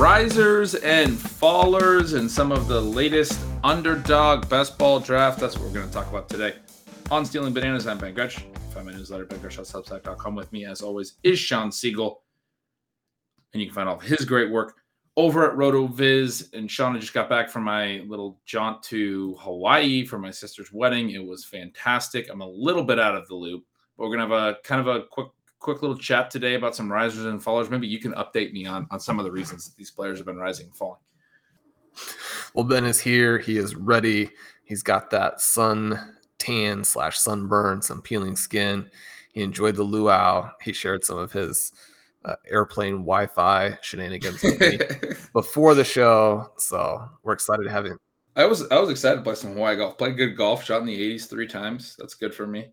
Risers and fallers and some of the latest underdog best ball draft. That's what we're going to talk about today. On Stealing Bananas, I'm Ben Gretch. Find my newsletter, bengretch.substack.com. With me, as always, is Shawn Siegele. And you can find all his great work over at RotoViz. And Shawn, I just got back from my little jaunt to Hawaii for my sister's wedding. It was fantastic. I'm a little bit out of the loop, but we're going to have a kind of a quick quick little chat today about some risers and fallers. Maybe you can update me on, on some of the reasons that these players have been rising and falling. Well, Ben is here. He is ready. He's got that sun tan slash sunburn, some peeling skin. He enjoyed the luau. He shared some of his uh, airplane Wi-Fi shenanigans before the show. So we're excited to have him. I was I was excited to play some Hawaii golf. Played good golf. Shot in the 80s three times. That's good for me.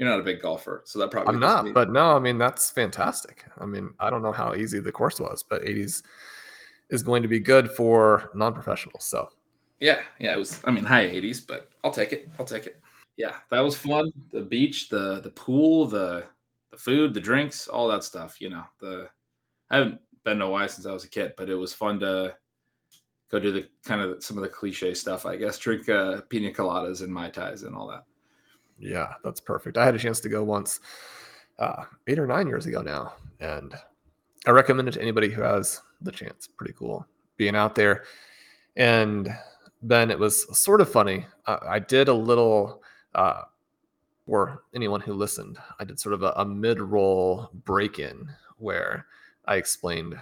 You're not a big golfer, so that probably. I'm not, but no, I mean that's fantastic. I mean, I don't know how easy the course was, but 80s is going to be good for non-professionals. So. Yeah, yeah, it was. I mean, high 80s, but I'll take it. I'll take it. Yeah, that was fun. The beach, the the pool, the the food, the drinks, all that stuff. You know, the I haven't been to Hawaii since I was a kid, but it was fun to go do the kind of some of the cliche stuff. I guess drink uh, pina coladas and mai tais and all that. Yeah, that's perfect. I had a chance to go once, uh, eight or nine years ago now, and I recommend it to anybody who has the chance. Pretty cool being out there. And then it was sort of funny. Uh, I did a little, uh, for anyone who listened, I did sort of a, a mid-roll break-in where I explained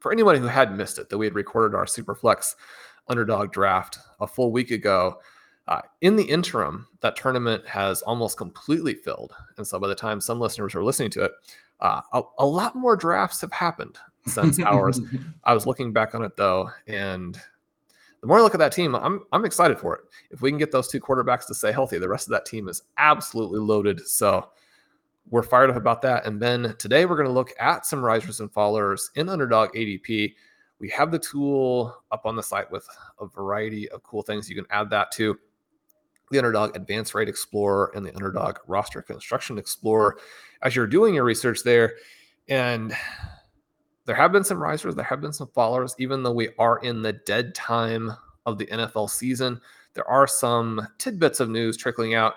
for anyone who had missed it that we had recorded our Superflex underdog draft a full week ago uh, in the interim, that tournament has almost completely filled. And so by the time some listeners are listening to it, uh, a, a, lot more drafts have happened since ours. I was looking back on it though, and the more I look at that team, I'm I'm excited for it. If we can get those two quarterbacks to stay healthy, the rest of that team is absolutely loaded. So we're fired up about that. And then today we're going to look at some risers and fallers in underdog ADP. We have the tool up on the site with a variety of cool things you can add that to the Underdog Advanced Rate Explorer and the Underdog Roster Construction Explorer as you're doing your research there. And there have been some risers, there have been some followers, even though we are in the dead time of the NFL season. There are some tidbits of news trickling out.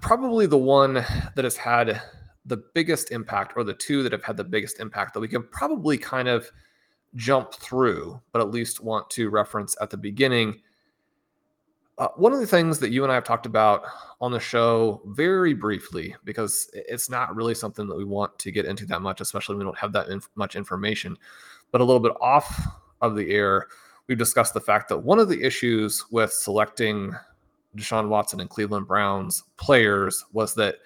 Probably the one that has had the biggest impact, or the two that have had the biggest impact, that we can probably kind of jump through, but at least want to reference at the beginning uh, one of the things that you and I have talked about on the show very briefly, because it's not really something that we want to get into that much, especially we don't have that inf- much information, but a little bit off of the air, we've discussed the fact that one of the issues with selecting Deshaun Watson and Cleveland Browns players was that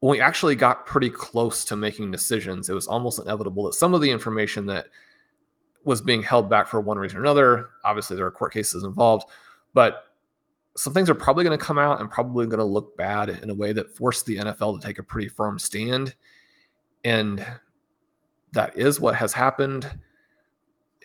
when we actually got pretty close to making decisions, it was almost inevitable that some of the information that was being held back for one reason or another, obviously there are court cases involved, but some things are probably going to come out and probably going to look bad in a way that forced the NFL to take a pretty firm stand. And that is what has happened.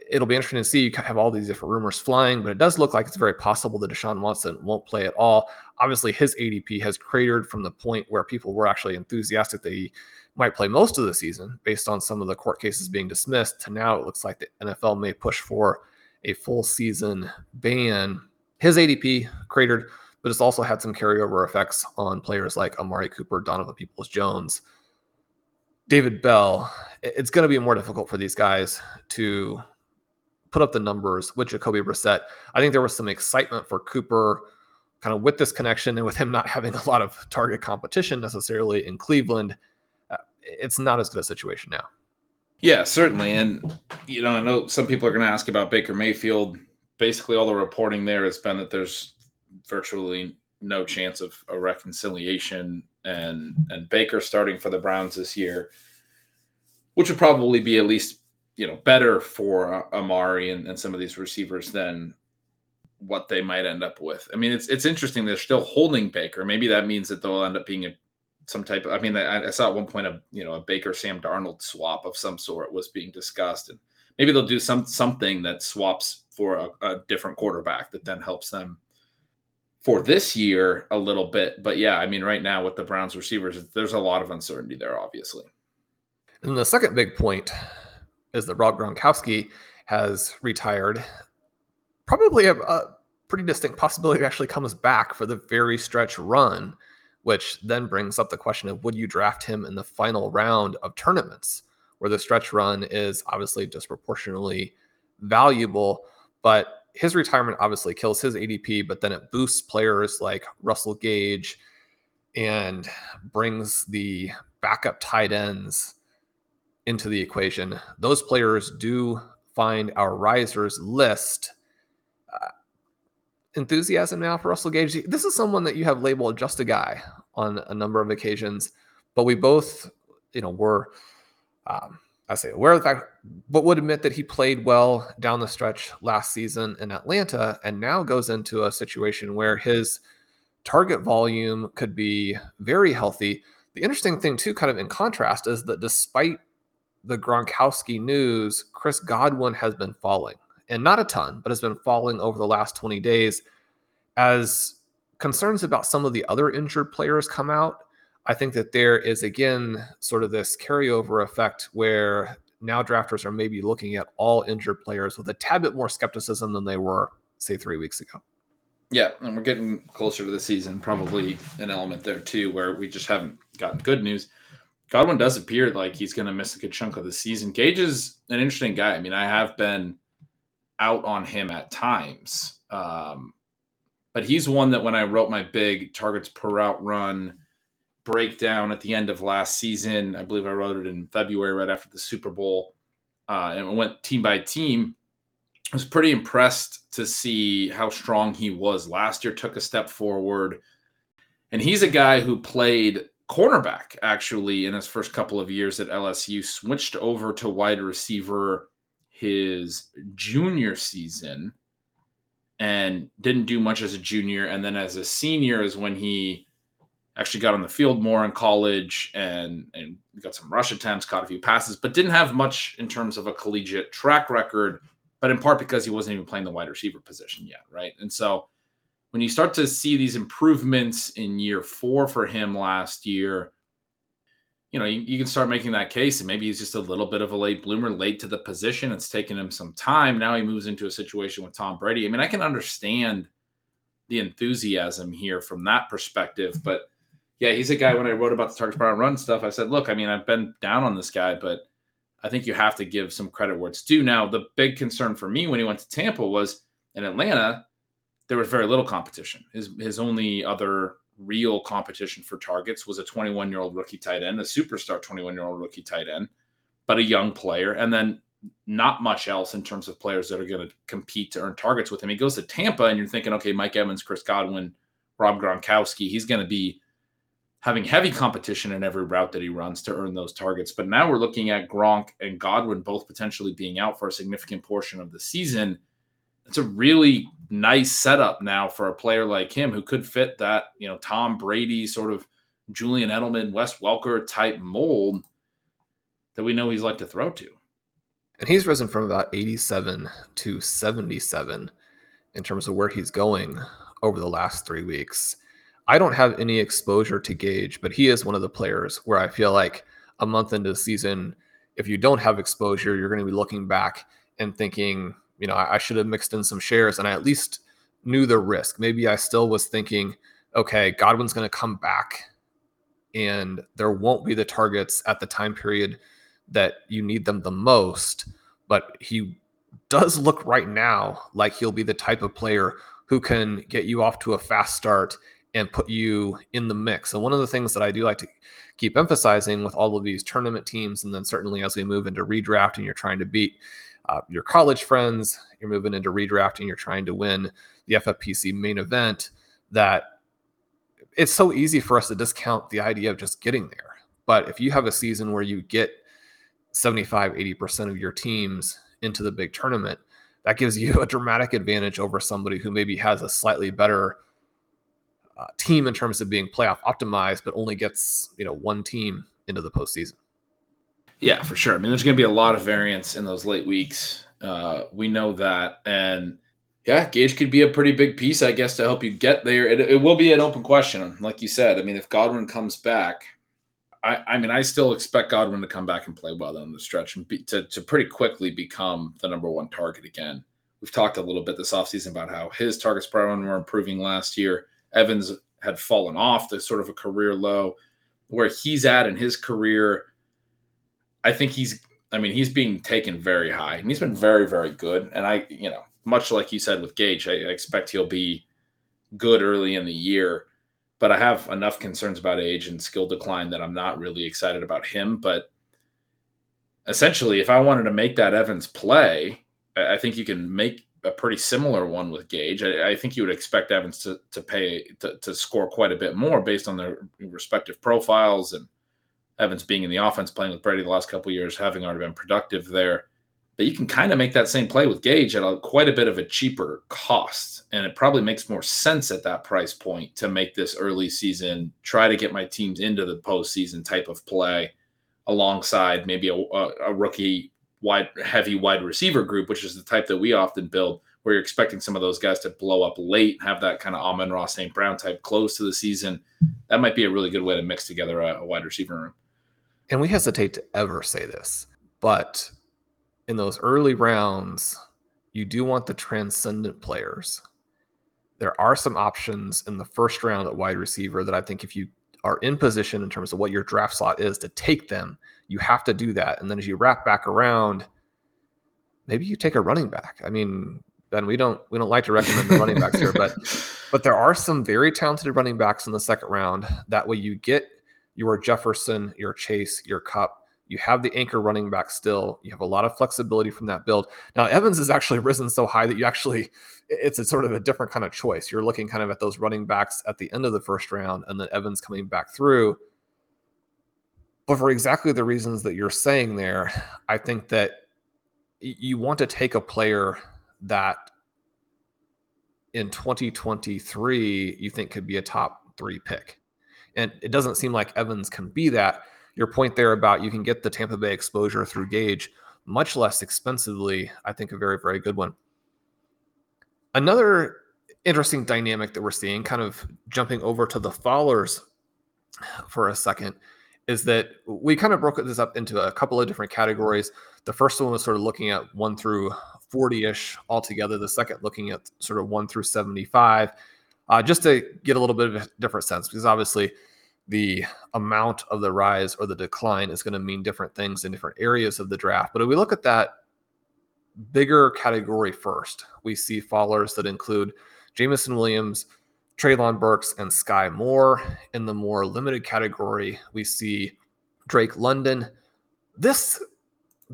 it'll be interesting to see. You have all these different rumors flying, but it does look like it's very possible that Deshaun Watson won't play at all. Obviously, his ADP has cratered from the point where people were actually enthusiastic that he might play most of the season based on some of the court cases being dismissed to now it looks like the NFL may push for a full season ban. His ADP cratered, but it's also had some carryover effects on players like Amari Cooper, Donovan Peoples Jones, David Bell. It's going to be more difficult for these guys to put up the numbers with Jacoby Brissett. I think there was some excitement for Cooper kind of with this connection and with him not having a lot of target competition necessarily in Cleveland uh, it's not as good a situation now. Yeah, certainly. And, you know, I know some people are going to ask about Baker Mayfield. Basically, all the reporting there has been that there's virtually no chance of a reconciliation and and Baker starting for the Browns this year, which would probably be at least you know better for uh, Amari and, and some of these receivers than what they might end up with. I mean, it's it's interesting they're still holding Baker. Maybe that means that they'll end up being a some type of, I mean, I, I, saw at one point a, you know, a Baker Sam Darnold swap of some sort was being discussed. And maybe they'll do some, something that swaps for a, a different quarterback that then helps them for this year a little bit. But yeah, I mean, right now with the Browns receivers, there's a lot of uncertainty there, obviously. And the second big point is that Rob Gronkowski has retired. Probably a, a pretty distinct possibility actually comes back for the very stretch run which then brings up the question of would you draft him in the final round of tournaments where the stretch run is obviously disproportionately valuable, but his retirement obviously kills his ADP, but then it boosts players like Russell Gage and brings the backup tight ends into the equation. Those players do find our risers list enthusiasm now for Russell Gage. This is someone that you have labeled just a guy on a number of occasions, but we both, you know, were, um, I say, aware the fact, but would admit that he played well down the stretch last season in Atlanta, and now goes into a situation where his target volume could be very healthy. The interesting thing, too, kind of in contrast, is that despite the Gronkowski news, Chris Godwin has been falling and not a ton, but has been falling over the last 20 days. As concerns about some of the other injured players come out, I think that there is again sort of this carryover effect where now drafters are maybe looking at all injured players with a tad bit more skepticism than they were, say, three weeks ago. Yeah, and we're getting closer to the season. Probably an element there too, where we just haven't gotten good news. Godwin does appear like he's going to miss a good chunk of the season. Gage is an interesting guy. I mean, I have been out on him at times. Um, but he's one that when I wrote my big targets per route run breakdown at the end of last season, I believe I wrote it in February right after the Super Bowl, uh, and went team by team. I was pretty impressed to see how strong he was last year. Took a step forward, and he's a guy who played cornerback actually in his first couple of years at LSU. Switched over to wide receiver his junior season and didn't do much as a junior. And then as a senior is when he actually got on the field more in college and and got some rush attempts, caught a few passes, but didn't have much in terms of a collegiate track record. But in part because he wasn't even playing the wide receiver position yet, right? And so when you start to see these improvements in year four for him last year, you know, you, you, can start making that case, and maybe he's just a little bit of a late bloomer, late to the position. It's taken him some time. Now he moves into a situation with Tom Brady. I mean, I can understand the enthusiasm here from that perspective, mm-hmm. but yeah, he's a guy. When I wrote about the targets per run stuff, I said, look, I mean, I've been down on this guy, but I think you have to give some credit where it's due. Now, the big concern for me when he went to Tampa was in Atlanta, there was very little competition. His his only other real competition for targets was a 21 year old rookie tight end, a superstar 21 year old rookie tight end, but a young player. And then not much else in terms of players that are going to compete to earn targets with him. He goes to Tampa, and you're thinking, okay, Mike Evans, Chris Godwin, Rob Gronkowski, he's going to be having heavy competition in every route that he runs to earn those targets. But now we're looking at Gronk and Godwin both potentially being out for a significant portion of the season it's a really nice setup now for a player like him who could fit that, you know, Tom Brady sort of Julian Edelman, Wes Welker type mold that we know he's like to throw to. And he's risen from about 87 to 77 in terms of where he's going over the last three weeks. I don't have any exposure to Gage, but he is one of the players where I feel like a month into the season, if you don't have exposure, you're going to be looking back and thinking, you know, I, I should have mixed in some shares and I at least knew the risk. Maybe I still was thinking, okay, Godwin's going to come back and there won't be the targets at the time period that you need them the most. But he does look right now like he'll be the type of player who can get you off to a fast start and put you in the mix. And one of the things that I do like to keep emphasizing with all of these tournament teams, and then certainly as we move into redraft and you're trying to beat uh, your college friends, you're moving into redraft and you're trying to win the FFPC main event, that it's so easy for us to discount the idea of just getting there. But if you have a season where you get 75, 80% of your teams into the big tournament, that gives you a dramatic advantage over somebody who maybe has a slightly better uh, team in terms of being playoff optimized, but only gets you know one team into the postseason. Yeah, for sure. I mean, there's going to be a lot of variance in those late weeks. Uh, we know that, and yeah, Gage could be a pretty big piece, I guess, to help you get there. It, it will be an open question, like you said. I mean, if Godwin comes back, I, I, mean, I still expect Godwin to come back and play well down the stretch and be, to, to pretty quickly become the number one target again. We've talked a little bit this offseason about how his targets run were improving last year. Evans had fallen off to sort of a career low. Where he's at in his career, I think he's, I mean, he's being taken very high and he's been very, very good. And I, you know, much like you said with Gage, I, I expect he'll be good early in the year but I have enough concerns about age and skill decline that I'm not really excited about him. But essentially, if I wanted to make that Evans play, I think you can make a pretty similar one with Gage. I, I think you would expect Evans to to pay to, to score quite a bit more based on their respective profiles and Evans being in the offense, playing with Brady the last couple years, having already been productive there. But you can kind of make that same play with Gage at a, quite a bit of a cheaper cost. And it probably makes more sense at that price point to make this early season, try to get my teams into the postseason type of play alongside maybe a, a rookie wide heavy wide receiver group, which is the type that we often build, where you're expecting some of those guys to blow up late, have that kind of Amon-Ra St. Brown type close to the season. That might be a really good way to mix together a, a wide receiver room. And we hesitate to ever say this, but in those early rounds, you do want the transcendent players. There are some options in the first round at wide receiver that I think if you are in position in terms of what your draft slot is to take them, you have to do that. And then as you wrap back around, maybe you take a running back. I mean, Ben, we don't we don't like to recommend the running backs here, but but there are some very talented running backs in the second round. That way you get your Jefferson, your Chase, your Kupp, you have the anchor running back still. You have a lot of flexibility from that build. Now, Evans has actually risen so high that you actually, it's a sort of a different kind of choice. You're looking kind of at those running backs at the end of the first round and then Evans coming back through. But for exactly the reasons that you're saying there, I think that you want to take a player that in 2023 you think could be a top three pick. And it doesn't seem like Evans can be that your point there about you can get the Tampa Bay exposure through Gage much less expensively, I think a very, very good one. Another interesting dynamic that we're seeing, kind of jumping over to the Fallers for a second, is that we kind of broke this up into a couple of different categories. The first one was sort of looking at one through 40 ish altogether, the second looking at sort of one through 75, uh, just to get a little bit of a different sense, because obviously the amount of the rise or the decline is going to mean different things in different areas of the draft. But if we look at that bigger category first, we see fallers that include Jameson Williams, Treylon Burks, and Skyy Moore. In the more limited category, we see Drake London. This,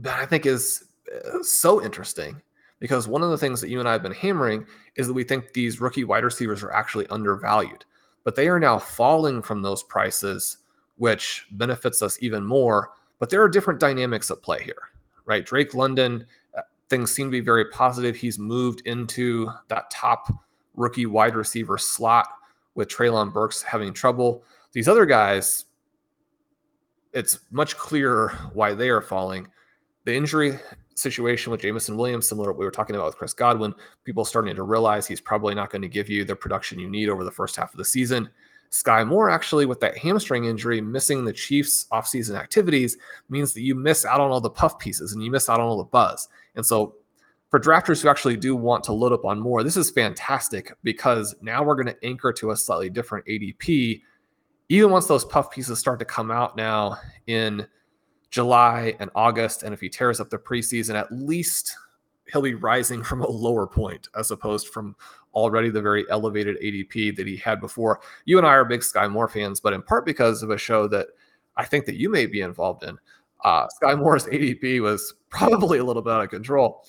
I think, is uh, so interesting because one of the things that you and I have been hammering is that we think these rookie wide receivers are actually undervalued but they are now falling from those prices, which benefits us even more. But there are different dynamics at play here, right? Drake London, uh, things seem to be very positive. He's moved into that top rookie wide receiver slot with Treylon Burks having trouble. These other guys, it's much clearer why they are falling. the injury situation with Jameson Williams, similar to what we were talking about with Chris Godwin, people starting to realize he's probably not going to give you the production you need over the first half of the season. Skyy Moore, actually, with that hamstring injury, missing the Chiefs' offseason activities means that you miss out on all the puff pieces and you miss out on all the buzz. And so, for drafters who actually do want to load up on Moore, this is fantastic because now we're going to anchor to a slightly different ADP. Even once those puff pieces start to come out now in July and August. And if he tears up the preseason, at least he'll be rising from a lower point as opposed from already the very elevated ADP that he had before. You and I are big Skyy Moore fans, but in part because of a show that I think that you may be involved in. Uh, Skyy Moore's ADP was probably a little bit out of control.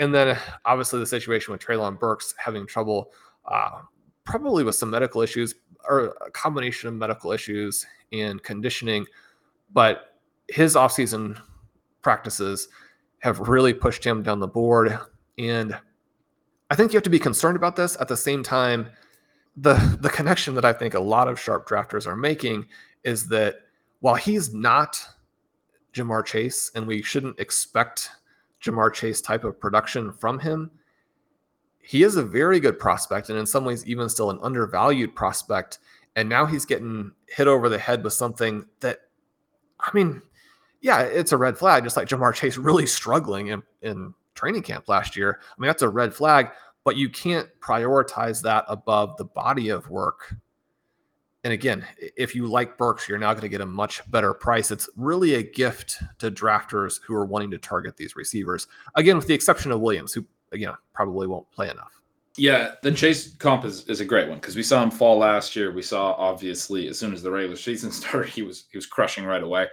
And then obviously the situation with Treylon Burks having trouble, uh, probably with some medical issues or a combination of medical issues and conditioning. But his offseason practices have really pushed him down the board. And I think you have to be concerned about this. At the same time, the the connection that I think a lot of sharp drafters are making is that while he's not Ja'Marr Chase, and we shouldn't expect Ja'Marr Chase type of production from him, he is a very good prospect, and in some ways, even still an undervalued prospect. And now he's getting hit over the head with something that, I mean, yeah, it's a red flag, just like Ja'Marr Chase really struggling in, in training camp last year. I mean, that's a red flag, but you can't prioritize that above the body of work. And again, if you like Burks, you're now going to get a much better price. It's really a gift to drafters who are wanting to target these receivers. Again, with the exception of Williams, who again probably won't play enough. Yeah, the Chase comp is, is a great one because we saw him fall last year. We saw obviously as soon as the regular season started, he was he was crushing right away.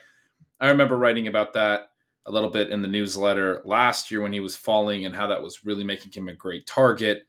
I remember writing about that a little bit in the newsletter last year when he was falling and how that was really making him a great target.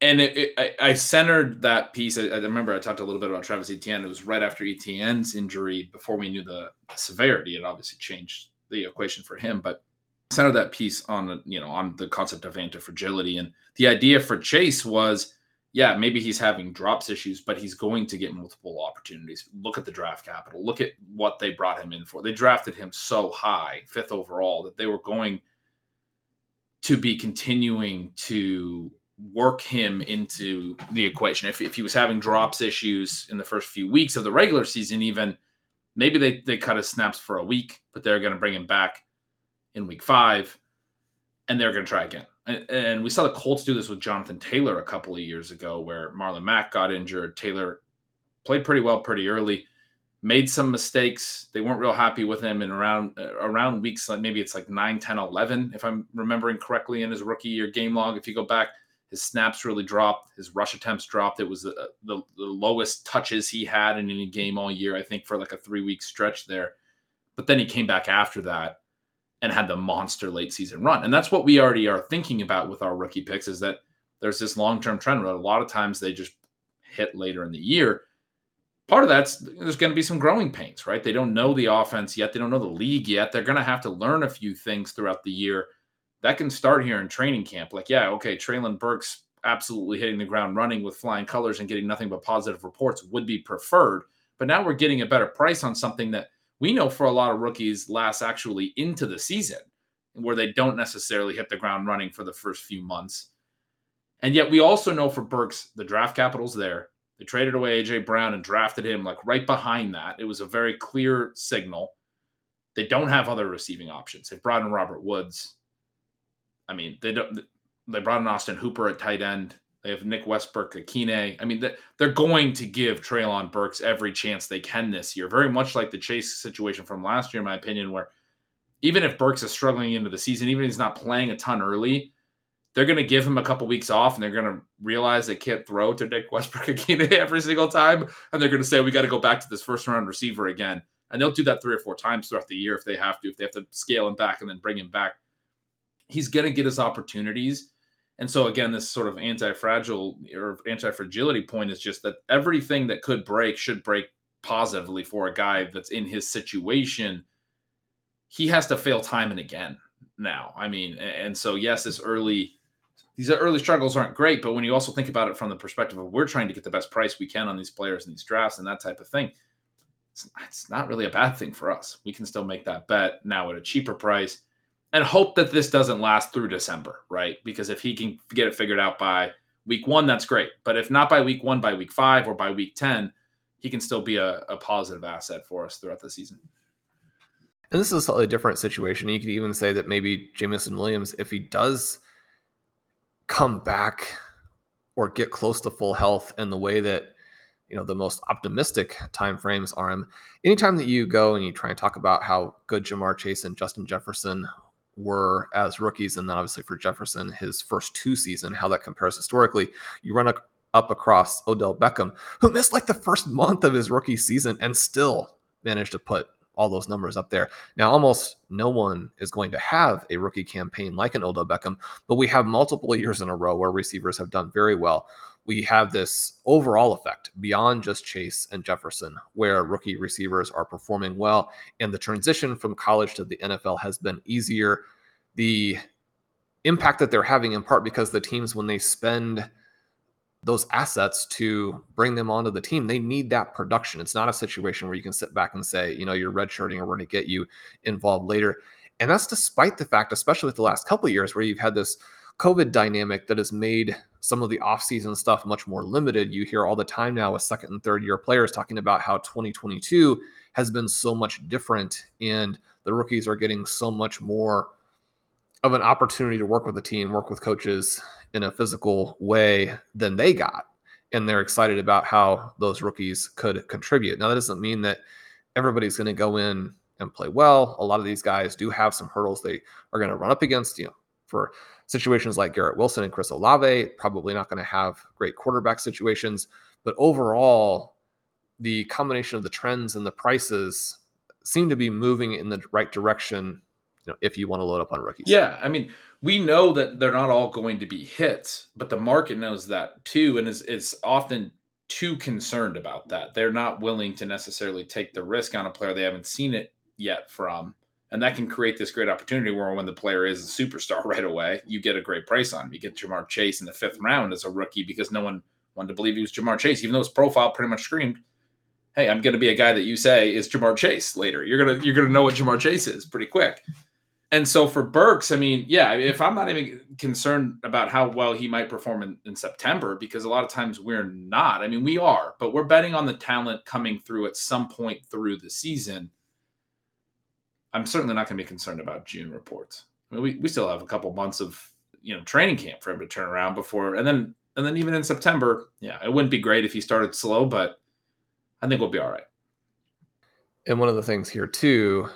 And it, it, I, I, centered that piece. I, I, remember I talked a little bit about Travis Etienne. It was right after Etienne's injury, before we knew the, the severity. It obviously changed the equation for him, but centered that piece on you know on the concept of anti-fragility. And the idea for Chase was yeah, maybe he's having drops issues, but he's going to get multiple opportunities. Look at the draft capital. Look at what they brought him in for. They drafted him so high, fifth overall, that they were going to be continuing to work him into the equation. If, if he was having drops issues in the first few weeks of the regular season, even maybe they, they cut his snaps for a week, but they're going to bring him back in week five and they're going to try again and we saw the Colts do this with Jonathan Taylor a couple of years ago, where Marlon Mack got injured. Taylor played pretty well pretty early, made some mistakes. They weren't real happy with him. And around uh, around weeks, like maybe it's like 9, 10, 11, if I'm remembering correctly in his rookie year game log. If you go back, his snaps really dropped. His rush attempts dropped. It was the, the, the lowest touches he had in any game all year, I think, for like a three week stretch there. But then he came back after that and had the monster late season run. And that's what we already are thinking about with our rookie picks is that there's this long term trend where a lot of times they just hit later in the year. Part of that's there's going to be some growing pains, right? They don't know the offense yet. They don't know the league yet. They're going to have to learn a few things throughout the year. That can start here in training camp. Like, yeah, okay, Treylon Burks absolutely hitting the ground running with flying colors and getting nothing but positive reports would be preferred. But now we're getting a better price on something that we know for a lot of rookies lasts actually into the season where they don't necessarily hit the ground running for the first few months. And yet we also know for Burks, the draft capital's there. They traded away AJ Brown and drafted him like right behind that. It was a very clear signal. They don't have other receiving options. They brought in Robert Woods. I mean, they don't they brought in Austin Hooper at tight end. They have Nick Westbrook-Ikhine. I mean, they're going to give Treylon Burks every chance they can this year. Very much like the Chase situation from last year, in my opinion, where even if Burks is struggling into the season, even if he's not playing a ton early, they're going to give him a couple weeks off and they're going to realize they can't throw to Nick Westbrook-Ikhine every single time. And they're going to say, we got to go back to this first round receiver again. And they'll do that three or four times throughout the year if they have to, if they have to scale him back and then bring him back. He's going to get his opportunities and so again, this sort of anti-fragile or anti-fragility point is just that everything that could break should break positively for a guy that's in his situation. He has to fail time and again now. I mean, and so yes, this early these early struggles aren't great, but when you also think about it from the perspective of we're trying to get the best price we can on these players and these drafts and that type of thing, it's, it's not really a bad thing for us. We can still make that bet now at a cheaper price and hope that this doesn't last through December, right? Because if he can get it figured out by week one, that's great. But if not by week one, by week five, or by week 10, he can still be a, a positive asset for us throughout the season. And this is a slightly different situation. You could even say that maybe Jameson Williams, if he does come back or get close to full health in the way that you know the most optimistic time frames are him. Anytime that you go and you try and talk about how good Ja'Marr Chase and Justin Jefferson were as rookies, and then obviously for Jefferson, his first two season, how that compares historically, you run up across Odell Beckham, who missed like the first month of his rookie season and still managed to put all those numbers up there. Now, almost no one is going to have a rookie campaign like an Odell Beckham, but we have multiple years in a row where receivers have done very well. We have this overall effect beyond just Chase and Jefferson, where rookie receivers are performing well, and the transition from college to the NFL has been easier. The impact that they're having, in part because the teams, when they spend those assets to bring them onto the team. They need that production. It's not a situation where you can sit back and say, you know, you're redshirting or we're going to get you involved later. And that's despite the fact, especially with the last couple of years, where you've had this COVID dynamic that has made some of the offseason stuff much more limited. You hear all the time now with second and third year players talking about how 2022 has been so much different and the rookies are getting so much more of an opportunity to work with the team, work with coaches, in a physical way than they got. And they're excited about how those rookies could contribute. Now, that doesn't mean that everybody's going to go in and play well. A lot of these guys do have some hurdles they are going to run up against, you know, for situations like Garrett Wilson and Chris Olave, probably not going to have great quarterback situations. But overall, the combination of the trends and the prices seem to be moving in the right direction you know, if you want to load up on rookies. Yeah. I mean, we know that they're not all going to be hits, but the market knows that too, and is is often too concerned about that. They're not willing to necessarily take the risk on a player they haven't seen it yet from. And that can create this great opportunity where when the player is a superstar right away, you get a great price on him. You get Ja'Marr Chase in the fifth round as a rookie because no one wanted to believe he was Ja'Marr Chase, even though his profile pretty much screamed, Hey, I'm gonna be a guy that you say is Ja'Marr Chase later. You're gonna you're gonna know what Ja'Marr Chase is pretty quick. And so for Burks, I mean, yeah, if I'm not even concerned about how well he might perform in, in, September, because a lot of times we're not. I mean, we are, but we're betting on the talent coming through at some point through the season. I'm certainly not going to be concerned about June reports. I mean, we, we still have a couple months of you know training camp for him to turn around before, and then and then even in September, yeah, it wouldn't be great if he started slow, but I think we'll be all right. And one of the things here too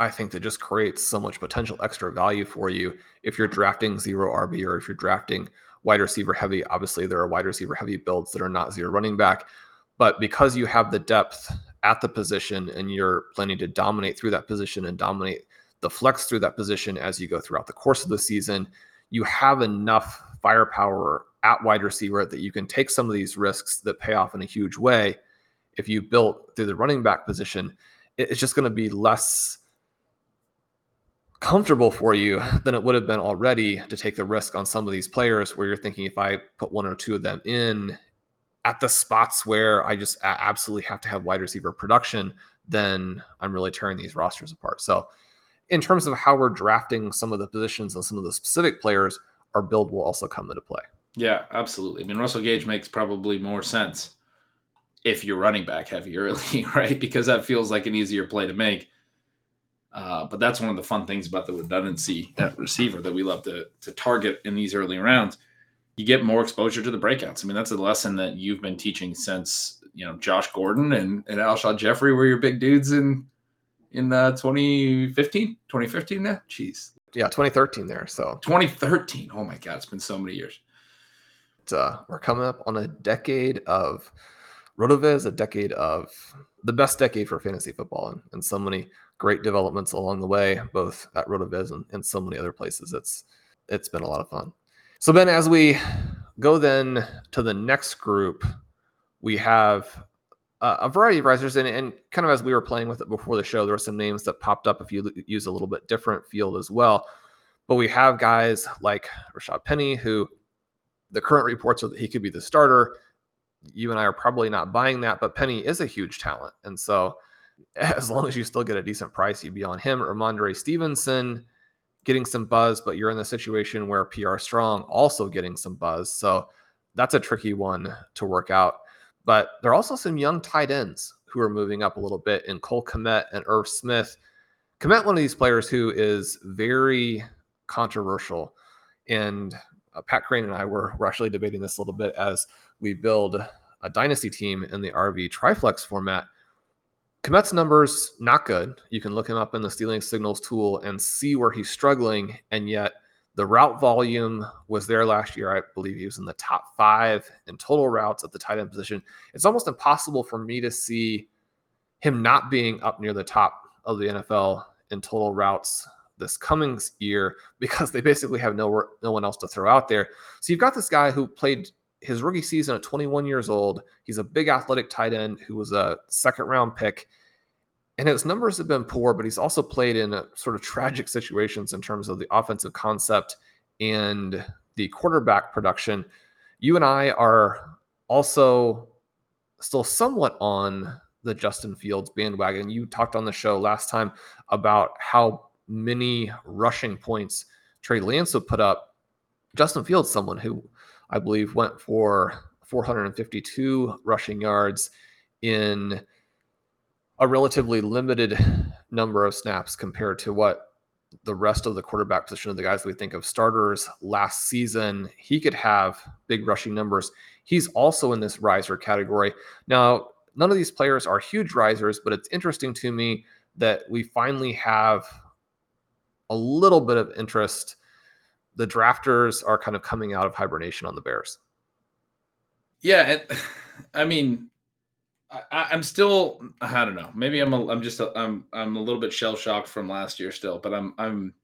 I think that just creates so much potential extra value for you if you're drafting zero RB or if you're drafting wide receiver heavy. Obviously, there are wide receiver heavy builds that are not zero running back, but because you have the depth at the position and you're planning to dominate through that position and dominate the flex through that position as you go throughout the course of the season, you have enough firepower at wide receiver that you can take some of these risks that pay off in a huge way. If you built through the running back position, it's just going to be less comfortable for you than it would have been already to take the risk on some of these players where you're thinking if I put one or two of them in at the spots where I just absolutely have to have wide receiver production, then I'm really tearing these rosters apart. So, in terms of how we're drafting some of the positions and some of the specific players, our build will also come into play. Yeah, absolutely. I mean, Russell Gage makes probably more sense if you're running back heavy early, right? Because that feels like an easier play to make uh, but that's one of the fun things about the redundancy at receiver that we love to, to target in these early rounds. You get more exposure to the breakouts. I mean, that's a lesson that you've been teaching since you know Josh Gordon and, and Alshon Jeffery were your big dudes in in uh, 2015, 2015 now. Jeez. Yeah, 2013 there. So 2013. Oh my God, it's been so many years. Uh, we're coming up on a decade of Rotoviz, a decade of the best decade for fantasy football, and, and so many great developments along the way, both at Rotoviz and, and so many other places. It's it's been a lot of fun. So Ben, as we go then to the next group, we have uh, a variety of risers, and, and kind of as we were playing with it before the show, there were some names that popped up if you use a little bit different field as well. But we have guys like Rashad Penny, who the current reports are that he could be the starter. You and I are probably not buying that, but Penny is a huge talent, and so as long as you still get a decent price, you'd be on him. Rhamondre Stevenson getting some buzz, but you're in the situation where Pierre Strong also getting some buzz. So that's a tricky one to work out. But there are also some young tight ends who are moving up a little bit in Cole Kmet and Irv Smith. Kmet, one of these players who is very controversial. And uh, Pat Kerrane and I were, were actually debating this a little bit as we build a dynasty team in the RV Triflex format. Kmet's numbers not good. You can look him up in the stealing signals tool and see where he's struggling, and yet the route volume was there last year. I believe he was in the top five in total routes at the tight end position. It's almost impossible for me to see him not being up near the top of the NFL in total routes this coming year because they basically have no no one else to throw out there. So you've got this guy who played his rookie season at 21 years old. He's a big athletic tight end who was a second round pick. And his numbers have been poor, but he's also played in uh, sort of tragic situations in terms of the offensive concept and the quarterback production. You and I are also still somewhat on the Justin Fields bandwagon. You talked on the show last time about how many rushing points Trey Lance would put up. Justin Fields, someone who I believe, went for 452 rushing yards in a relatively limited number of snaps compared to what the rest of the quarterback position of the guys we think of starters last season. He could have big rushing numbers. He's also in this riser category. Now, none of these players are huge risers, but it's interesting to me that we finally have a little bit of interest the drafters are kind of coming out of hibernation on the Bears. Yeah, it, I mean, I, am still I don't know. Maybe I'm a, I'm just a, I'm I'm a little bit shell shocked from last year still, but I'm I'm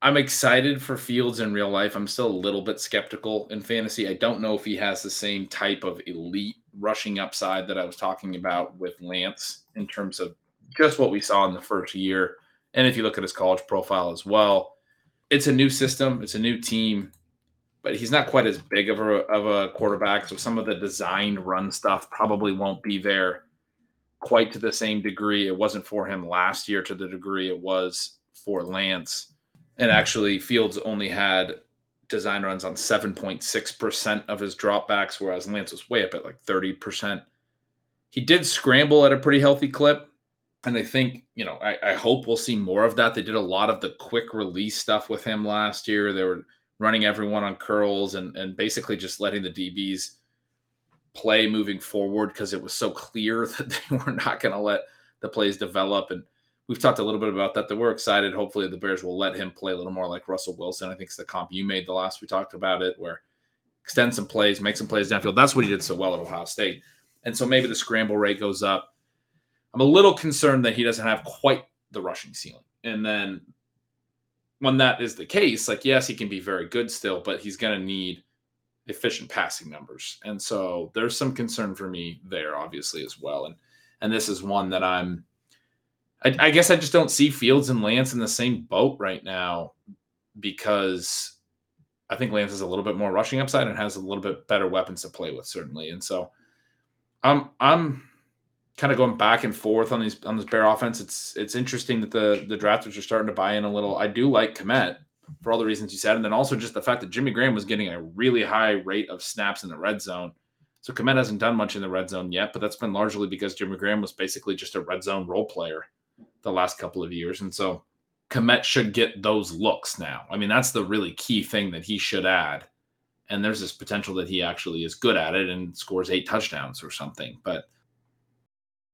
I'm excited for Fields in real life. I'm still a little bit skeptical in fantasy. I don't know if he has the same type of elite rushing upside that I was talking about with Lance in terms of just what we saw in the first year. And if you look at his college profile as well, it's a new system, it's a new team, but he's not quite as big of a of a quarterback. So some of the designed run stuff probably won't be there quite to the same degree. It wasn't for him last year to the degree it was for Lance. And actually, Fields only had design runs on 7.6% of his dropbacks, whereas Lance was way up at like 30%. He did scramble at a pretty healthy clip, and I think, you know, I, I, hope we'll see more of that. They did a lot of the quick release stuff with him last year. They were running everyone on curls and, and basically just letting the DBs play moving forward because it was so clear that they were not going to let the plays develop. And we've talked a little bit about that, that we're excited. Hopefully the Bears will let him play a little more like Russell Wilson. I think it's the comp you made the last we talked about it, where extend some plays, make some plays downfield. That's what he did so well at Ohio State. And so maybe the scramble rate goes up I'm a little concerned that he doesn't have quite the rushing ceiling. And then when that is the case, like, yes, he can be very good still, but he's going to need efficient passing numbers. And so there's some concern for me there, obviously, as well. And and this is one that I'm I, I guess I just don't see Fields and Lance in the same boat right now because I think Lance has a little bit more rushing upside and has a little bit better weapons to play with, certainly. And so I'm I'm kind of going back and forth on these on this bear offense. It's it's interesting that the the drafters are starting to buy in a little. I do like Kmet for all the reasons you said, and then also just the fact that Jimmy Graham was getting a really high rate of snaps in the red zone. So Kmet hasn't done much in the red zone yet, but that's been largely because Jimmy Graham was basically just a red zone role player the last couple of years, and so Kmet should get those looks now. I mean, that's the really key thing that he should add. And there's this potential that he actually is good at it and scores eight touchdowns or something, but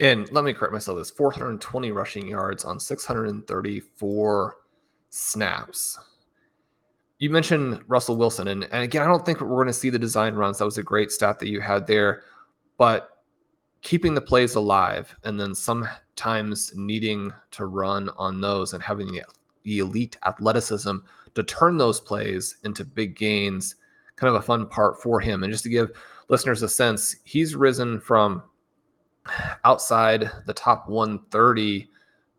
And let me correct myself. This 420 rushing yards on 634 snaps. You mentioned Russell Wilson, and, and again, I don't think we're going to see the design runs. That was a great stat that you had there, but keeping the plays alive and then sometimes needing to run on those and having the, the elite athleticism to turn those plays into big gains, kind of a fun part for him. And just to give listeners a sense, he's risen from outside the top 130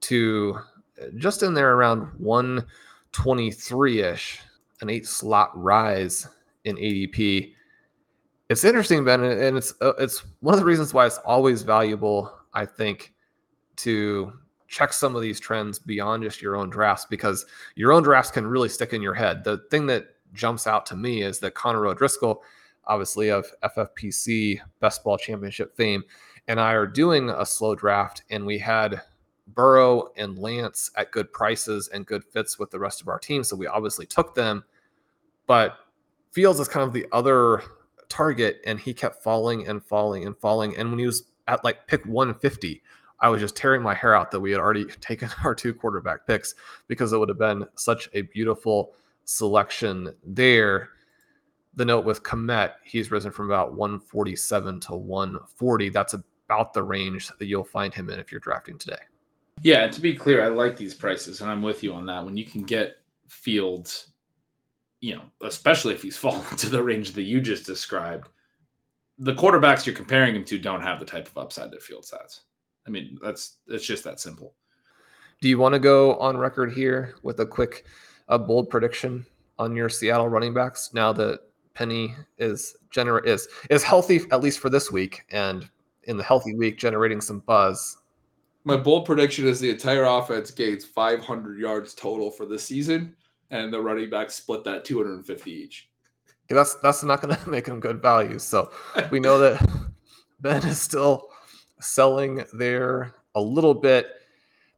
to just in there around 123 ish, an eight slot rise in ADP. It's interesting, Ben, and it's uh, it's one of the reasons why it's always valuable, I think, to check some of these trends beyond just your own drafts because your own drafts can really stick in your head. The thing that jumps out to me is that Connor O'Driscoll, obviously of FFPC Best Ball Championship fame, and I are doing a slow draft, and we had Burrow and Lance at good prices and good fits with the rest of our team. So we obviously took them, but Fields is kind of the other target, and he kept falling and falling and falling. And when he was at like pick 150, I was just tearing my hair out that we had already taken our two quarterback picks because it would have been such a beautiful selection there the note with Kmet, he's risen from about 147 to 140. That's a about the range that you'll find him in if you're drafting today. Yeah, to be clear, I like these prices, and I'm with you on that. When you can get Fields, you know, especially if he's fallen to the range that you just described, the quarterbacks you're comparing him to don't have the type of upside that Fields has. I mean, that's it's just that simple. Do you want to go on record here with a quick, a bold prediction on your Seattle running backs now that Penny is gener- is is healthy at least for this week and in the healthy week, generating some buzz. My bold prediction is the entire offense gains 500 yards total for the season, and the running backs split that 250 each. Yeah, that's that's not going to make them good value. So we know that Ben is still selling there a little bit.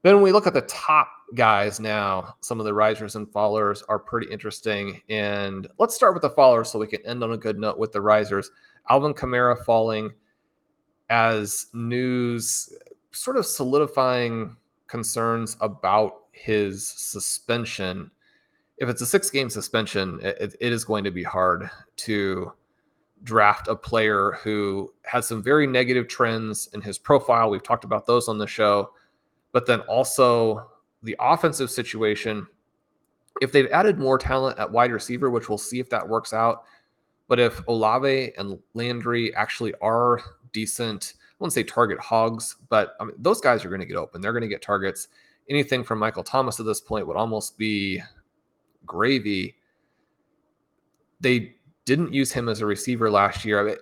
Then when we look at the top guys now, some of the risers and fallers are pretty interesting. And let's start with the fallers so we can end on a good note with the risers. Alvin Kamara falling as news sort of solidifying concerns about his suspension. If it's a six game suspension, it, it is going to be hard to draft a player who has some very negative trends in his profile. We've talked about those on the show, but then also the offensive situation. If they've added more talent at wide receiver, which we'll see if that works out, but if Olave and Landry actually are decent. I wouldn't say target hogs, but I mean, those guys are going to get open. They're going to get targets. Anything from Michael Thomas at this point would almost be gravy. They didn't use him as a receiver last year.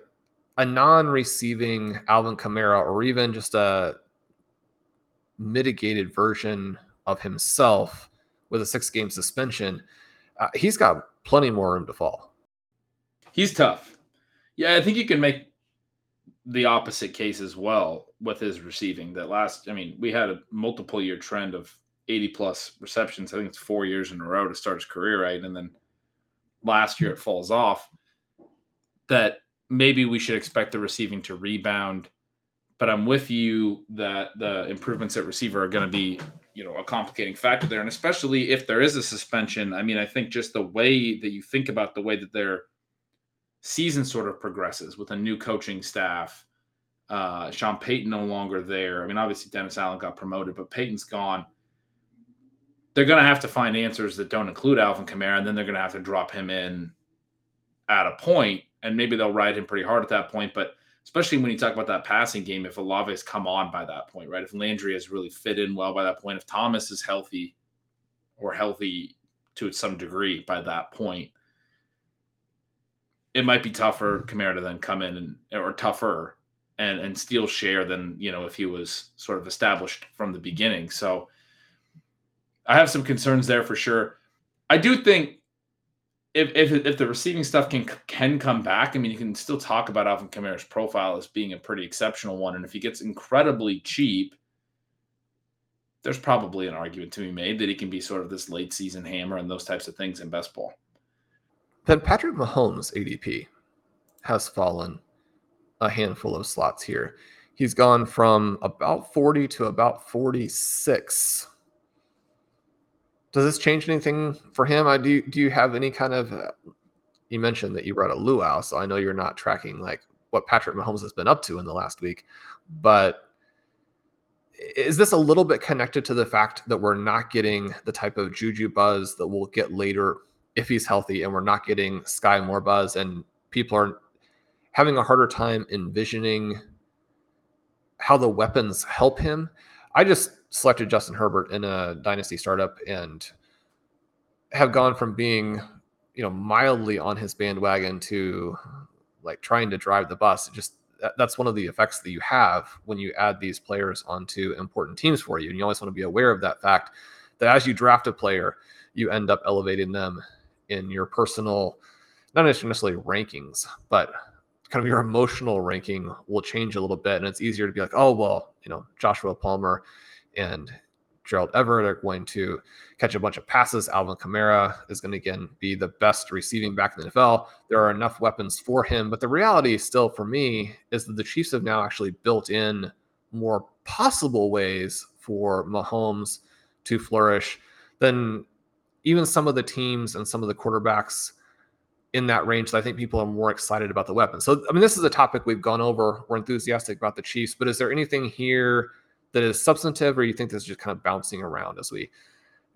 A non-receiving Alvin Kamara, or even just a mitigated version of himself with a six-game suspension, uh, he's got plenty more room to fall. He's tough. Yeah, I think you can make the opposite case as well with his receiving. That last, I mean, we had a multiple year trend of 80 plus receptions. I think it's four years in a row to start his career, right? And then last year it falls off. That maybe we should expect the receiving to rebound. But I'm with you that the improvements at receiver are going to be, you know, a complicating factor there. And especially if there is a suspension, I mean, I think just the way that you think about the way that their season sort of progresses with a new coaching staff, Uh, Sean Payton no longer there. I mean, obviously Dennis Allen got promoted, but Payton's gone. They're going to have to find answers that don't include Alvin Kamara, and then they're going to have to drop him in at a point, and maybe they'll ride him pretty hard at that point. But especially when you talk about that passing game, if Olave's come on by that point, right? If Landry has really fit in well by that point, if Thomas is healthy or healthy to some degree by that point, it might be tougher Kamara to then come in and or tougher and and steal share than you know if he was sort of established from the beginning. So I have some concerns there for sure. I do think if if if the receiving stuff can can come back, I mean, you can still talk about Alvin Kamara's profile as being a pretty exceptional one, and if he gets incredibly cheap, there's probably an argument to be made that he can be sort of this late season hammer and those types of things in best ball. Then Patrick Mahomes' ADP has fallen a handful of slots here. He's gone from about 40 to about 46. Does this change anything for him? I do. Do you have any kind of? Uh, you mentioned that you brought a luau, so I know you're not tracking like what Patrick Mahomes has been up to in the last week, but is this a little bit connected to the fact that we're not getting the type of juju buzz that we'll get later if he's healthy and we're not getting Skyy Moore buzz and people are having a harder time envisioning how the weapons help him. I just selected Justin Herbert in a dynasty startup and have gone from being, you know, mildly on his bandwagon to like trying to drive the bus. just that's one of the effects that you have when you add these players onto important teams for you. And you always want to be aware of that fact that as you draft a player, you end up elevating them in your personal, not necessarily rankings, but kind of your emotional ranking will change a little bit. And it's easier to be like, oh, well, you know, Joshua Palmer and Gerald Everett are going to catch a bunch of passes. Alvin Kamara is going to again be the best receiving back in the NFL. There are enough weapons for him, but the reality still for me is that the Chiefs have now actually built in more possible ways for Mahomes to flourish than even some of the teams and some of the quarterbacks in that range that I think people are more excited about the weapon. So, I mean, this is a topic we've gone over. We're enthusiastic about the Chiefs, but is there anything here that is substantive, or you think this is just kind of bouncing around as we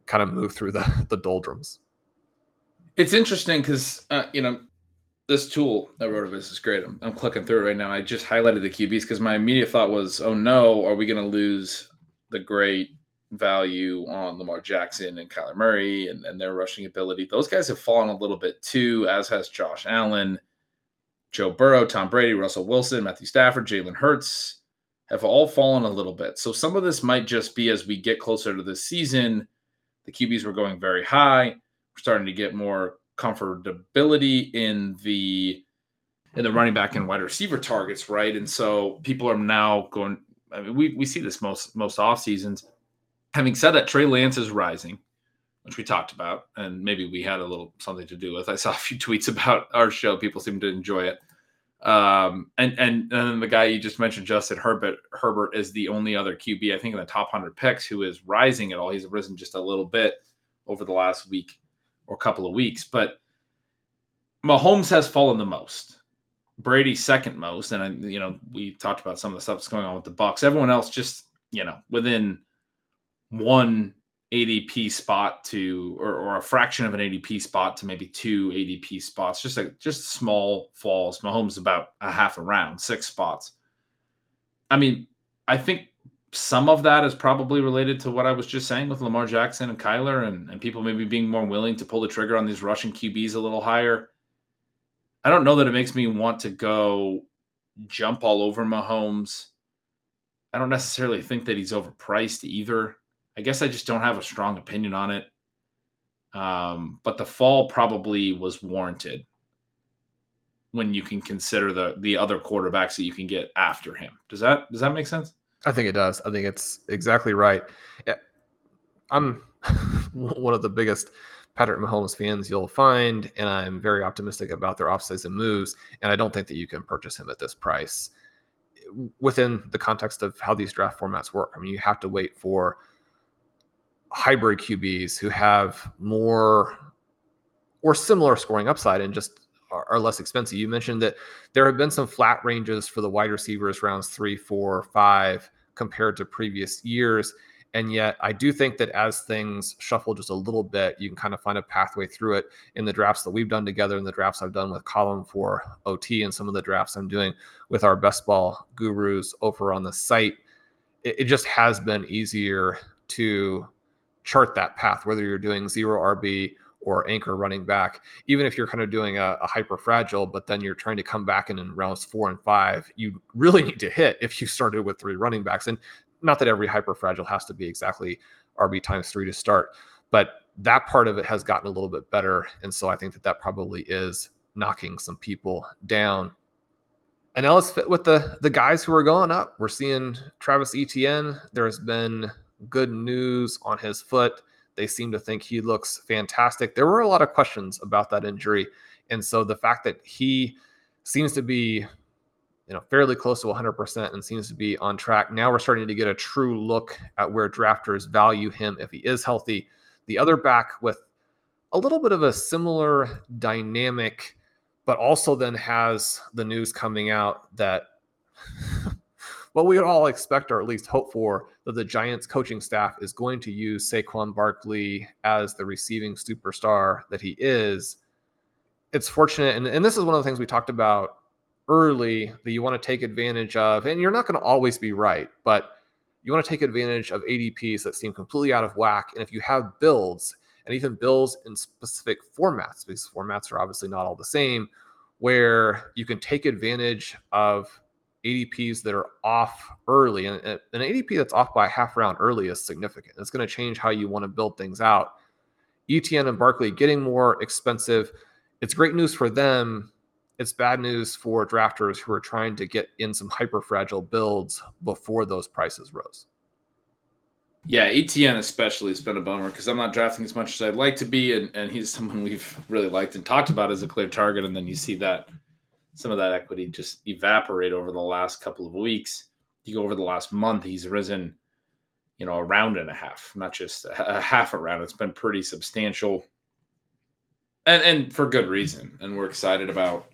kind of move through the, the doldrums? It's interesting because, uh, you know, this tool that RotoViz is great. I'm, I'm clicking through it right now. I just highlighted the QBs because my immediate thought was, oh no, are we going to lose the great value on Lamar Jackson and Kyler Murray and, and their rushing ability. Those guys have fallen a little bit too, as has Josh Allen, Joe Burrow, Tom Brady, Russell Wilson, Matthew Stafford, Jalen Hurts have all fallen a little bit. So some of this might just be as we get closer to the season, the QBs were going very high. We're starting to get more comfortability in the in the running back and wide receiver targets, right? And so people are now going. I mean, we, we see this most most off seasons having said that, Trey Lance is rising, which we talked about, and maybe we had a little something to do with. I saw a few tweets about our show. People seem to enjoy it. Um, and and and the guy you just mentioned, Justin Herbert, Herbert is the only other QB I think in the top hundred picks who is rising at all. He's risen just a little bit over the last week or couple of weeks, but Mahomes has fallen the most. Brady second most, and I, you know we talked about some of the stuff that's going on with the Bucs. Everyone else just you know within one ADP spot to or, or a fraction of an ADP spot to maybe two ADP spots, just like just small falls. Mahomes about a half a round, six spots. I mean, I think some of that is probably related to what I was just saying with Lamar Jackson and Kyler and, and people maybe being more willing to pull the trigger on these rushing QBs a little higher. I don't know that it makes me want to go jump all over Mahomes. I don't necessarily think that he's overpriced either. I guess I just don't have a strong opinion on it. Um, but the fall probably was warranted when you can consider the the other quarterbacks that you can get after him. Does that does that make sense? I think it does. I think it's exactly right. I'm one of the biggest Patrick Mahomes fans you'll find, and I'm very optimistic about their offseason moves. And I don't think that you can purchase him at this price within the context of how these draft formats work. I mean, you have to wait for hybrid QBs who have more or similar scoring upside and just are, are less expensive. You mentioned that there have been some flat ranges for the wide receivers rounds three, four, five compared to previous years. And yet, I do think that as things shuffle just a little bit, you can kind of find a pathway through it in the drafts that we've done together, in the drafts I've done with Column for OT, and some of the drafts I'm doing with our best ball gurus over on the site. It, it just has been easier to chart that path, whether you're doing zero RB or anchor running back, even if you're kind of doing a, a, hyper fragile, but then you're trying to come back in, in rounds four and five, you really need to hit if you started with three running backs. And not that every hyper fragile has to be exactly RB times three to start, but that part of it has gotten a little bit better. And so I think that that probably is knocking some people down. And now let's fit with the the guys who are going up. We're seeing Travis Etienne. There's been good news on his foot. They seem to think he looks fantastic. There were a lot of questions about that injury. And so the fact that he seems to be you know fairly close to 100% and seems to be on track. Now we're starting to get a true look at where drafters value him if he is healthy. The other back with a little bit of a similar dynamic but also then has the news coming out that what we all expect or at least hope for that the Giants coaching staff is going to use Saquon Barkley as the receiving superstar that he is. It's fortunate, and, and this is one of the things we talked about early that you want to take advantage of, and you're not going to always be right, but you want to take advantage of ADPs that seem completely out of whack. And if you have builds, and even builds in specific formats, because formats are obviously not all the same, where you can take advantage of ADPs that are off early. And an ADP that's off by a half round early is significant. It's going to change how you want to build things out. Etienne and Barkley getting more expensive. It's great news for them. It's bad news for drafters who are trying to get in some hyper fragile builds before those prices rose. Yeah, Etienne especially has been a bummer because I'm not drafting as much as I'd like to be, and, and he's someone we've really liked and talked about as a clear target, and then you see that some of that equity just evaporate over the last couple of weeks. You go over the last month, he's risen, you know, a round and a half, not just a, half a round. It's been pretty substantial, and and for good reason. And we're excited about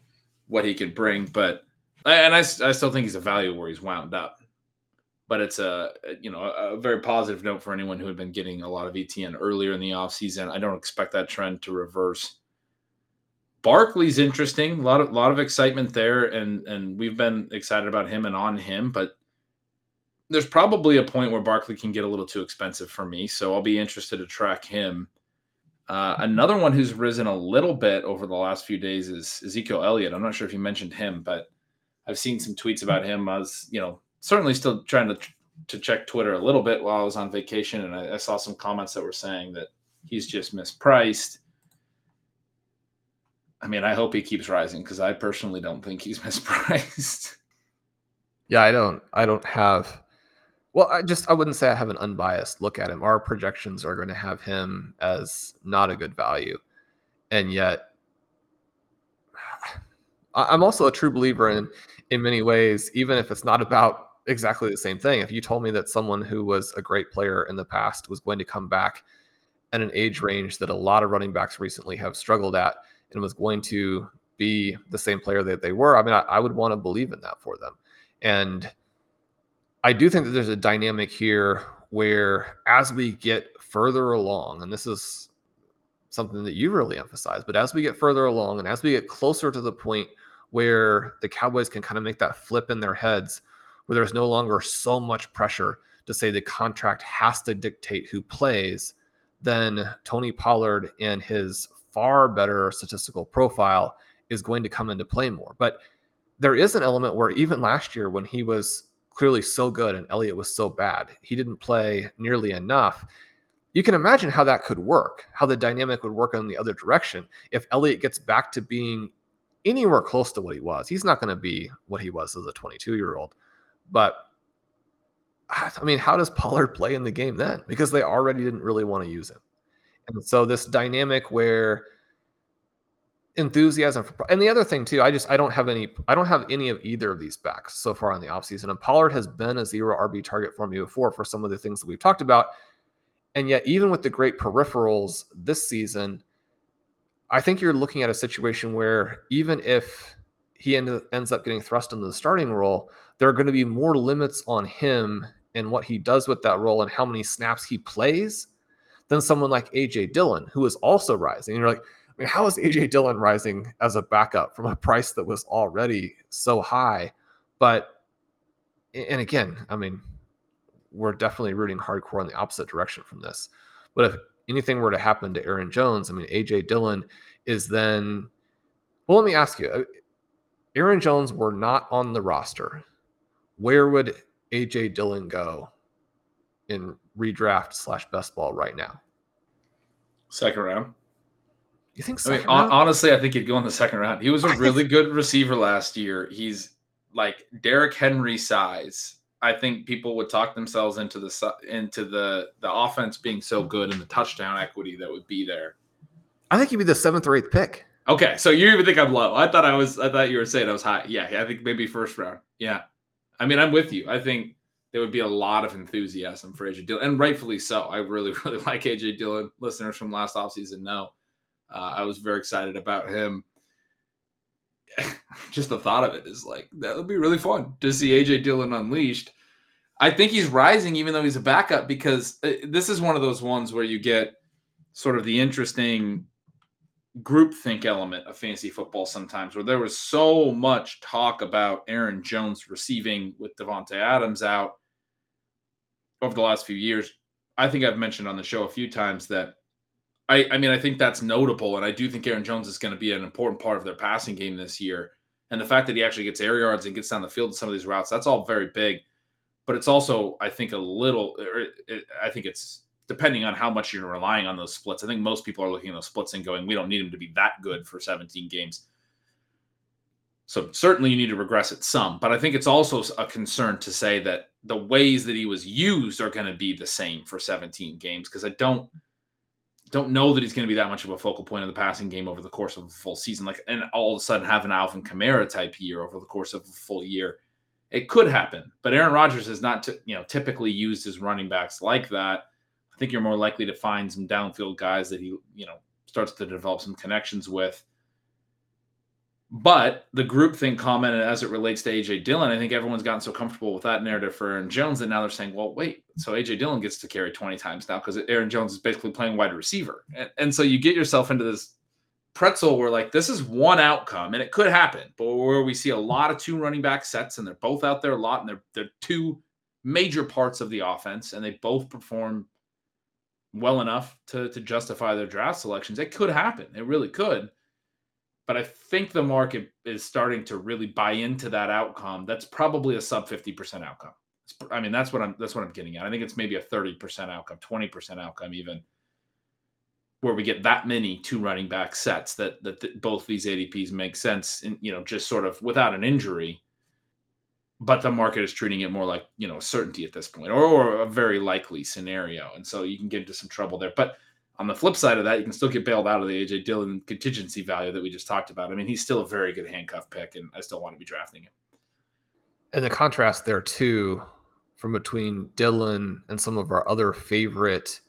what he could bring. But and I, I still think he's a value where he's wound up. But it's a you know a very positive note for anyone who had been getting a lot of Etienne earlier in the offseason. I don't expect that trend to reverse Barkley's interesting. A lot of lot of excitement there, and and we've been excited about him and on him, but there's probably a point where Barkley can get a little too expensive for me. So I'll be interested to track him. Uh, another one who's risen a little bit over the last few days is Ezekiel Elliott. I'm not sure if you mentioned him, but I've seen some tweets about him. I was, you know, certainly still trying to to check Twitter a little bit while I was on vacation, and I, I saw some comments that were saying that he's just mispriced. I mean, I hope he keeps rising because I personally don't think he's mispriced. Yeah, I don't. I don't have. Well, I just I wouldn't say I have an unbiased look at him. Our projections are going to have him as not a good value, and yet I'm also a true believer in in many ways, even if it's not about exactly the same thing. If you told me that someone who was a great player in the past was going to come back at an age range that a lot of running backs recently have struggled at and was going to be the same player that they were, I mean, I, I would want to believe in that for them. And I do think that there's a dynamic here where as we get further along, and this is something that you really emphasize, but as we get further along and as we get closer to the point where the Cowboys can kind of make that flip in their heads, where there's no longer so much pressure to say the contract has to dictate who plays, then Tony Pollard and his far better statistical profile is going to come into play more. But there is an element where even last year, when he was clearly so good and Elliott was so bad, he didn't play nearly enough. You can imagine how that could work, how the dynamic would work in the other direction. If Elliott gets back to being anywhere close to what he was, he's not going to be what he was as a 22 year old. But I mean, how does Pollard play in the game then? Because they already didn't really want to use him. And so this dynamic where enthusiasm for and the other thing too, I just I don't have any I don't have any of either of these backs so far in the offseason. And Pollard has been a zero RB target for me before for some of the things that we've talked about. And yet, even with the great peripherals this season, I think you're looking at a situation where even if he end, ends up getting thrust into the starting role, there are going to be more limits on him and what he does with that role and how many snaps he plays than someone like AJ Dillon, who is also rising. And you're like, I mean, how is AJ Dillon rising as a backup from a price that was already so high? But, and again, I mean, we're definitely rooting hardcore in the opposite direction from this. But if anything were to happen to Aaron Jones, I mean, AJ Dillon is then, well, let me ask you uh, Aaron Jones were not on the roster, where would AJ Dillon go in redraft slash best ball right now? Second round. You think I mean, honestly, I think he'd go in the second round. He was a really good receiver last year. He's like Derrick Henry size. I think people would talk themselves into the into the the offense being so good and the touchdown equity that would be there. I think he'd be the seventh or eighth pick. Okay, so you even think I'm low? I thought I was. I thought you were saying I was high. Yeah, I think maybe first round. Yeah, I mean I'm with you. I think there would be a lot of enthusiasm for AJ Dillon, and rightfully so. I really, really like AJ Dillon. Listeners from last offseason know uh, I was very excited about him. Just the thought of it is like that would be really fun to see AJ Dillon unleashed. I think he's rising, even though he's a backup, because uh, this is one of those ones where you get sort of the interesting groupthink element of fantasy football sometimes, where there was so much talk about Aaron Jones receiving with Davante Adams out over the last few years. I think I've mentioned on the show a few times that I, I mean, I think that's notable, and I do think Aaron Jones is going to be an important part of their passing game this year. And the fact that he actually gets air yards and gets down the field in some of these routes, that's all very big. But it's also, I think, a little. Er, I think it's depending on how much you're relying on those splits. I think most people are looking at those splits and going, we don't need him to be that good for 17 games. So certainly you need to regress it some, but I think it's also a concern to say that the ways that he was used are going to be the same for 17 games because I don't don't know that he's going to be that much of a focal point of the passing game over the course of a full season. Like, and all of a sudden have an Alvin Kamara type year over the course of a full year. It could happen, but Aaron Rodgers is not, t- you know, typically used his running backs like that. I think you're more likely to find some downfield guys that he, you know, starts to develop some connections with. But the groupthink comment as it relates to AJ Dillon, I think everyone's gotten so comfortable with that narrative for Aaron Jones that now they're saying, well, wait, so AJ Dillon gets to carry 20 times now because Aaron Jones is basically playing wide receiver. And, and so you get yourself into this pretzel where like this is one outcome and it could happen, but where we see a lot of two running back sets and they're both out there a lot and they're they're two major parts of the offense and they both perform well enough to to justify their draft selections. It could happen. It really could. But I think the market is starting to really buy into that outcome. That's probably a sub 50% outcome. I mean, that's what I'm that's what I'm getting at. I think it's maybe a 30% outcome, 20% outcome even where we get that many two running back sets that that, that both these ADPs make sense and you know just sort of without an injury but the market is treating it more like you know certainty at this point or, or, a very likely scenario and so you can get into some trouble there but on the flip side of that you can still get bailed out of the aj dillon contingency value that we just talked about i mean he's still a very good handcuff pick and i still want to be drafting him and the contrast there too from between dillon and some of our other favorite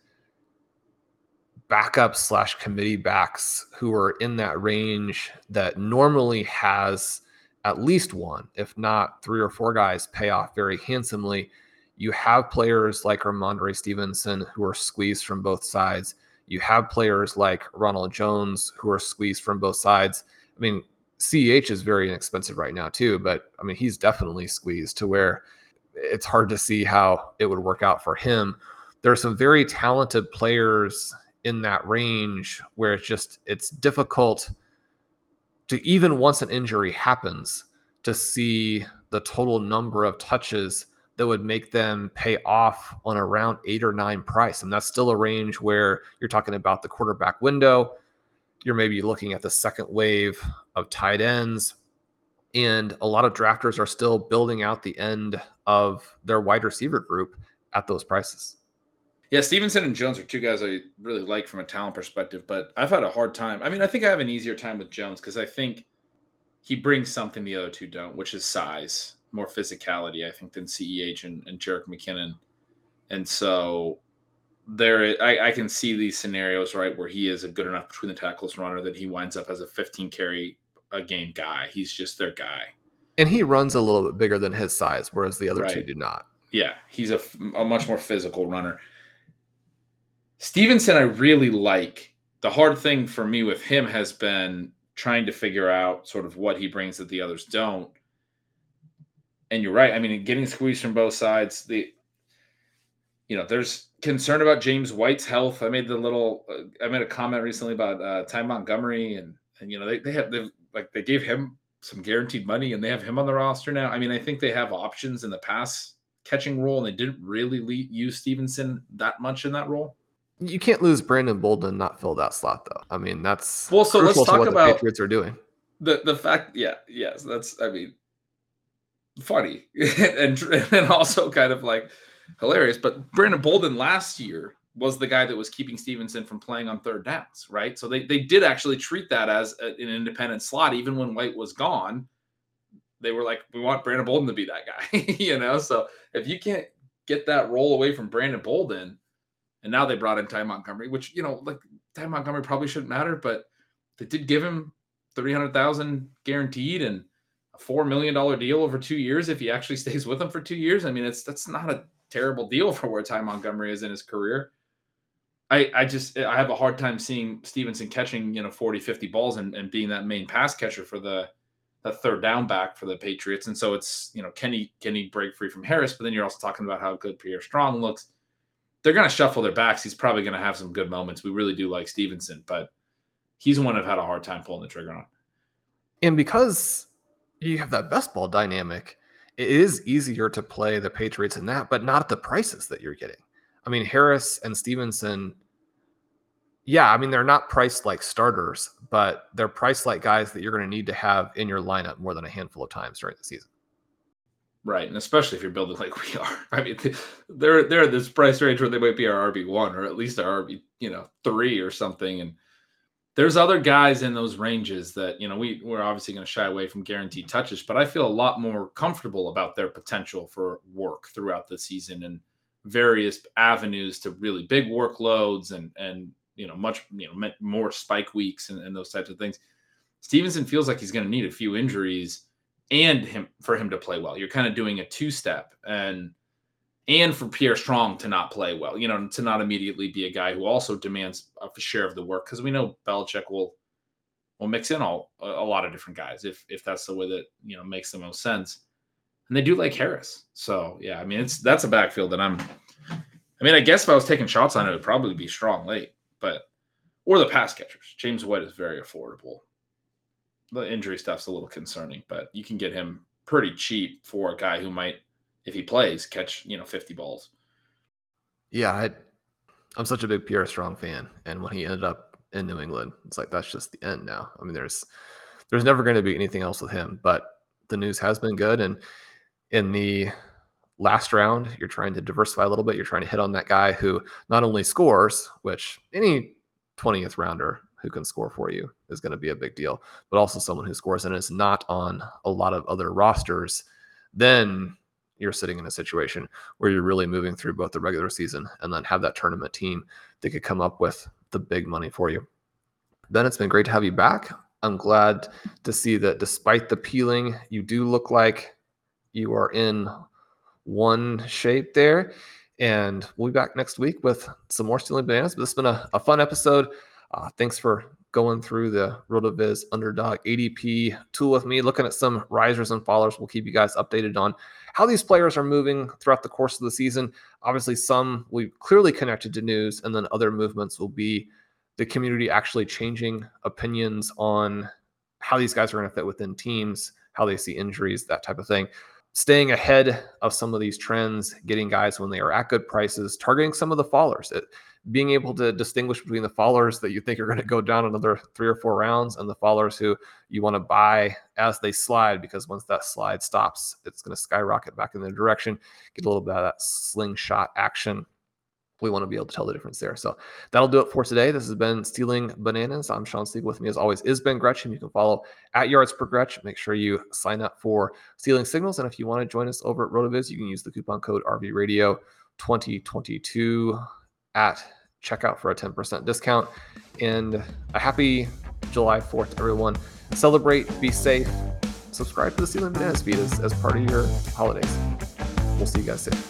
backup slash committee backs who are in that range that normally has at least one, if not three or four guys, pay off very handsomely. You have players like Rhamondre Stevenson who are squeezed from both sides. You have players like Ronald Jones who are squeezed from both sides. I mean, CEH is very inexpensive right now too, but I mean he's definitely squeezed to where it's hard to see how it would work out for him. There are some very talented players in that range where it's just it's difficult to even once an injury happens to see the total number of touches that would make them pay off on around eight or nine price. And that's still a range where you're talking about the quarterback window. You're maybe looking at the second wave of tight ends. And a lot of drafters are still building out the end of their wide receiver group at those prices. Yeah, Stevenson and Jones are two guys I really like from a talent perspective, but I've had a hard time. I mean, I think I have an easier time with Jones because I think he brings something the other two don't, which is size, more physicality, I think, than CEH and, and Jerick McKinnon. And so there I, I, can see these scenarios right where he is a good enough between the tackles runner that he winds up as a 15 carry a game guy. He's just their guy. And he runs a little bit bigger than his size, whereas the other right. two do not. Yeah, he's a, a much more physical runner. Stevenson, I really like. The hard thing for me with him has been trying to figure out sort of what he brings that the others don't. And you're right. I mean, getting squeezed from both sides. The you know, there's concern about James White's health. I made the little, uh, I made a comment recently about uh, Ty Montgomery, and and you know they they have they like they gave him some guaranteed money, and they have him on the roster now. I mean, I think they have options in the pass catching role, and they didn't really use Stevenson that much in that role. You can't lose Brandon Bolden not fill that slot though. I mean, that's well. So let's talk about the Patriots are doing. The the fact, yeah, yes, that's. I mean, funny and and also kind of like hilarious. But Brandon Bolden last year was the guy that was keeping Stevenson from playing on third downs, right? So they, they did actually treat that as a, an independent slot, even when White was gone. They were like, we want Brandon Bolden to be that guy, you know? So if you can't get that role away from Brandon Bolden, and now they brought in Ty Montgomery, which, you know, like Ty Montgomery probably shouldn't matter, but they did give him 300,000 guaranteed and $4 million deal over two years if he actually stays with them for two years. I mean, it's that's not a terrible deal for where Ty Montgomery is in his career. I, I just I have a hard time seeing Stevenson catching, you know, 40, 50 balls and, and being that main pass catcher for the the third down back for the Patriots. And so it's, you know, can he can he break free from Harris? But then you're also talking about how good Pierre Strong looks. They're gonna shuffle their backs. He's probably gonna have some good moments. We really do like Stevenson, but he's one I've had a hard time pulling the trigger on. And because you have that best ball dynamic, it is easier to play the Patriots in that, but not at the prices that you're getting. I mean, Harris and Stevenson, yeah, I mean, they're not priced like starters, but they're priced like guys that you're going to need to have in your lineup more than a handful of times during the season. Right, and especially if you're building like we are. I mean, they're they're this price range where they might be our RB one or at least our RB, you know, three or something, and there's other guys in those ranges that you know we we're obviously going to shy away from guaranteed touches, but I feel a lot more comfortable about their potential for work throughout the season and various avenues to really big workloads and and you know much you know more spike weeks and, and those types of things. Stevenson feels like he's going to need a few injuries and him for him to play well. You're kind of doing a two step and and for Pierre Strong to not play well, you know, to not immediately be a guy who also demands a share of the work because we know Belichick will will mix in all a, lot of different guys if if that's the way that you know makes the most sense. And they do like Harris, so yeah, I mean it's that's a backfield that I'm. I mean, I guess if I was taking shots on it, it would probably be Strong late, but or the pass catchers. James White is very affordable. The injury stuff's a little concerning, but you can get him pretty cheap for a guy who might if he plays, catch you know 50 balls. Yeah, I, I'm such a big Pierre Strong fan, and when he ended up in New England, it's like that's just the end now. I mean, there's there's never going to be anything else with him, but the news has been good, and in the last round, you're trying to diversify a little bit. You're trying to hit on that guy who not only scores, which any 20th rounder who can score for you is going to be a big deal, but also someone who scores and is not on a lot of other rosters. Then you're sitting in a situation where you're really moving through both the regular season and then have that tournament team that could come up with the big money for you. Ben, it's been great to have you back. I'm glad to see that despite the peeling, you do look like you are in one shape there. And we'll be back next week with some more stealing bananas. But this has been a, a fun episode. Uh, thanks for going through the RotoViz underdog ADP tool with me, looking at some risers and fallers. We'll keep you guys updated on how these players are moving throughout the course of the season. Obviously, some we clearly connected to news, and then other movements will be the community actually changing opinions on how these guys are going to fit within teams, how they see injuries, that type of thing. Staying ahead of some of these trends, getting guys when they are at good prices, targeting some of the fallers. It, being able to distinguish between the followers that you think are going to go down another three or four rounds and the followers who you want to buy as they slide because once that slide stops, it's going to skyrocket back in the direction, get a little bit of that slingshot action. We want to be able to tell the difference there. So that'll do it for today. This has been Stealing Bananas. I'm Shawn Siegele. With me, as always, is Ben Gretch. You can follow at Yards Per Gretch. Make sure you sign up for Stealing Signals. And if you want to join us over at RotoViz, you can use the coupon code RV Radio 2022 at checkout for a 10% discount. And a happy July 4th, everyone. Celebrate, be safe, subscribe to the Stealing Bananas feed as, as part of your holidays. We'll see you guys soon.